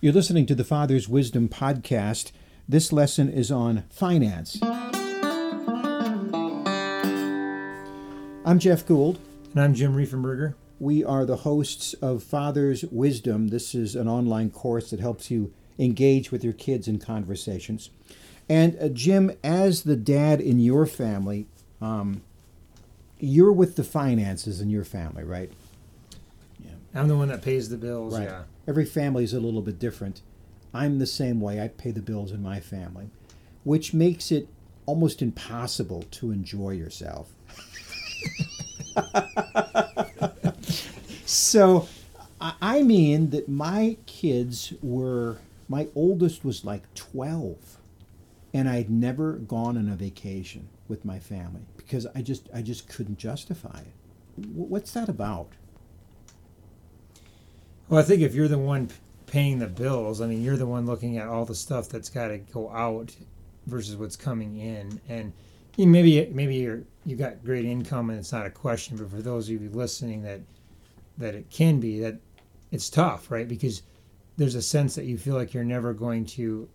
You're listening to the Father's Wisdom podcast. This lesson is on finance. I'm Jeff Gould. And I'm Jim Riefenberger. We are the hosts of Father's Wisdom. This is an online course that helps you engage with your kids in conversations. And uh, Jim, as the dad in your family, um, you're with the finances in your family, right? Yeah. I'm the one that pays the bills. Right. Yeah. Every family is a little bit different. I'm the same way. I pay the bills in my family, which makes it almost impossible to enjoy yourself. so, I mean that my kids were, my oldest was like 12, and I'd never gone on a vacation with my family because I just, I just couldn't justify it. What's that about? Well, I think if you're the one paying the bills, I mean, you're the one looking at all the stuff that's got to go out versus what's coming in, and you know, maybe maybe you're you got great income and it's not a question, but for those of you listening that that it can be that it's tough, right? Because there's a sense that you feel like you're never going to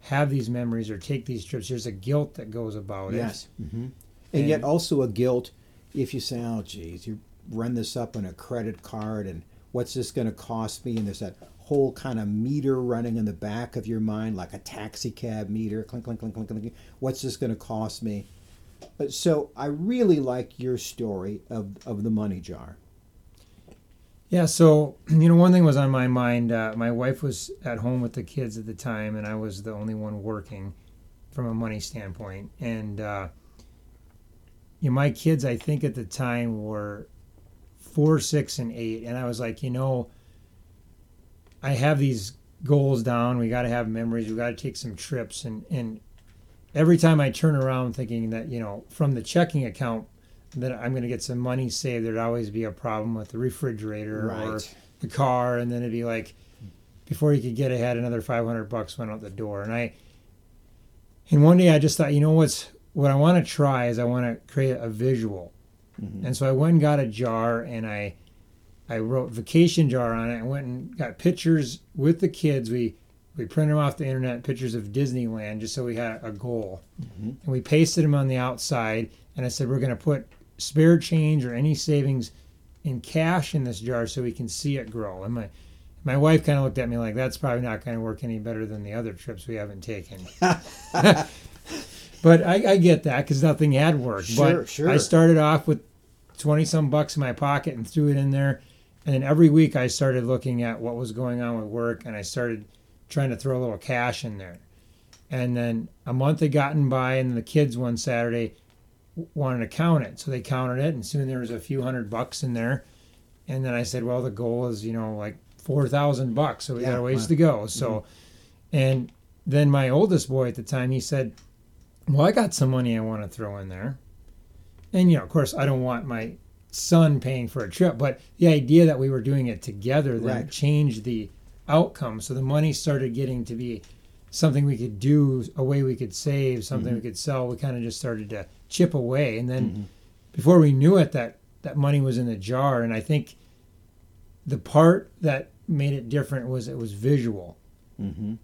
have these memories or take these trips. There's a guilt that goes about yes. it. Yes. Mm-hmm. And, and, yet also a guilt if you say, oh, geez, you run this up on a credit card and what's this going to cost me? And there's that whole kind of meter running in the back of your mind, like a taxi cab meter, clink, clink, clink, clink, clink. What's this going to cost me? But so I really like your story of, of the money jar. Yeah, so you know, one thing was on my mind. Uh, my wife was at home with the kids at the time, and I was the only one working from a money standpoint. And uh, you know, my kids, I think at the time were four, six, and eight, and I was like, you know, I have these goals down. We got to have memories. We got to take some trips, and and every time I turn around thinking that you know from the checking account that I'm going to get some money saved, there'd always be a problem with the refrigerator right. or the car, and then it'd be like before you could get ahead, another 500 bucks went out the door, and I. And one day I just thought, you know what's what I want to try is I want to create a visual Mm-hmm. And so I went and got a jar and I I wrote vacation jar on it. I went and got pictures with the kids. We we printed them off the internet, pictures of Disneyland, just so we had a goal. Mm-hmm. And we pasted them on the outside. And I said we're going to put spare change or any savings in cash in this jar so we can see it grow. And my my wife kind of looked at me like that's probably not going to work any better than the other trips we haven't taken. but I, I, get that because nothing had worked. Sure, but sure. I started off with 20 some bucks in my pocket and threw it in there. And then every week I started looking at what was going on with work and I started trying to throw a little cash in there. And then a month had gotten by, and the kids one Saturday wanted to count it. So they counted it, and soon there was a few hundred bucks in there. And then I said, well, the goal is, you know, like 4,000 bucks. So we yeah, got a ways to go. So, mm-hmm. and then my oldest boy at the time, he said, well, I got some money I want to throw in there and you know, of course, I don't want my son paying for a trip, but the idea that we were doing it together then right. changed the outcome. So the money started getting to be something we could do, a way we could save, something mm-hmm. we could sell. We kind of just started to chip away, and then mm-hmm. before we knew it, that that money was in the jar. And I think the part that made it different was it was visual, mm-hmm.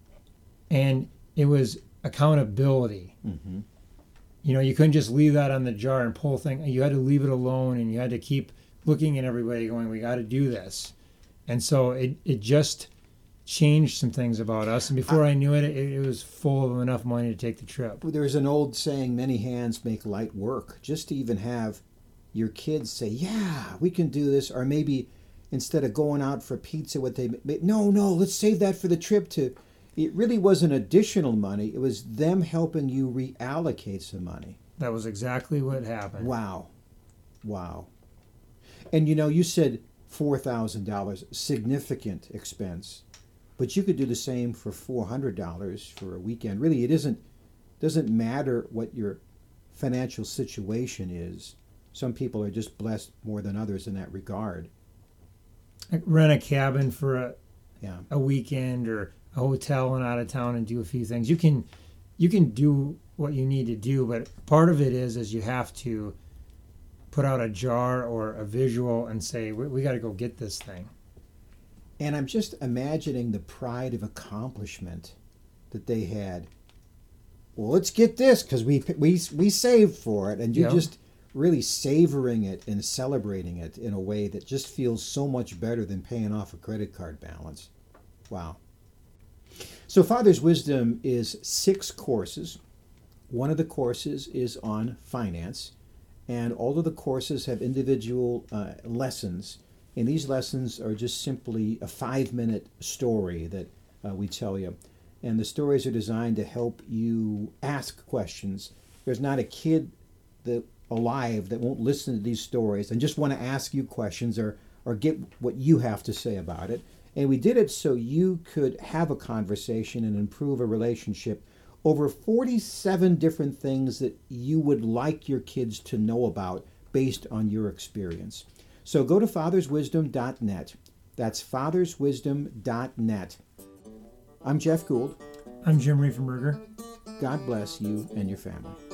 and it was accountability. You know, you couldn't just leave that on the jar and pull thing. You had to leave it alone, and you had to keep looking at everybody, going, "We got to do this." And so it it just changed some things about us. And before I, I knew it, it, it, was full of enough money to take the trip. There's an old saying, "Many hands make light work." Just to even have your kids say, "Yeah, we can do this," or maybe instead of going out for pizza, what they no, no, let's save that for the trip to it really wasn't additional money. It was them helping you reallocate some money. That was exactly what happened. Wow. Wow. And you know, you said $4,000, significant expense. But you could do the same for $400 for a weekend. Really, it isn't doesn't matter what your financial situation is. Some people are just blessed more than others in that regard. Rent a cabin for a yeah. a weekend or a hotel and out of town and do a few things. You can you can do what you need to do, but part of it is is you have to put out a jar or a visual and say we, we got to go get this thing. And I'm just imagining the pride of accomplishment that they had. Well, let's get this because we, we, we saved for it. And you Yeah. just really savoring it and celebrating it in a way that just feels so much better than paying off a credit card balance. Wow. So, Father's Wisdom is six courses. One of the courses is on finance, and all of the courses have individual uh, lessons. And these lessons are just simply a five minute story that uh, we tell you. And the stories are designed to help you ask questions. There's not a kid that alive that won't listen to these stories and just want to ask you questions or, or get what you have to say about it. And we did it so you could have a conversation and improve a relationship over 47 different things that you would like your kids to know about based on your experience. So go to fatherswisdom.net. That's fatherswisdom.net. I'm Jeff Gould. I'm Jim Riefenberger. God bless you and your family.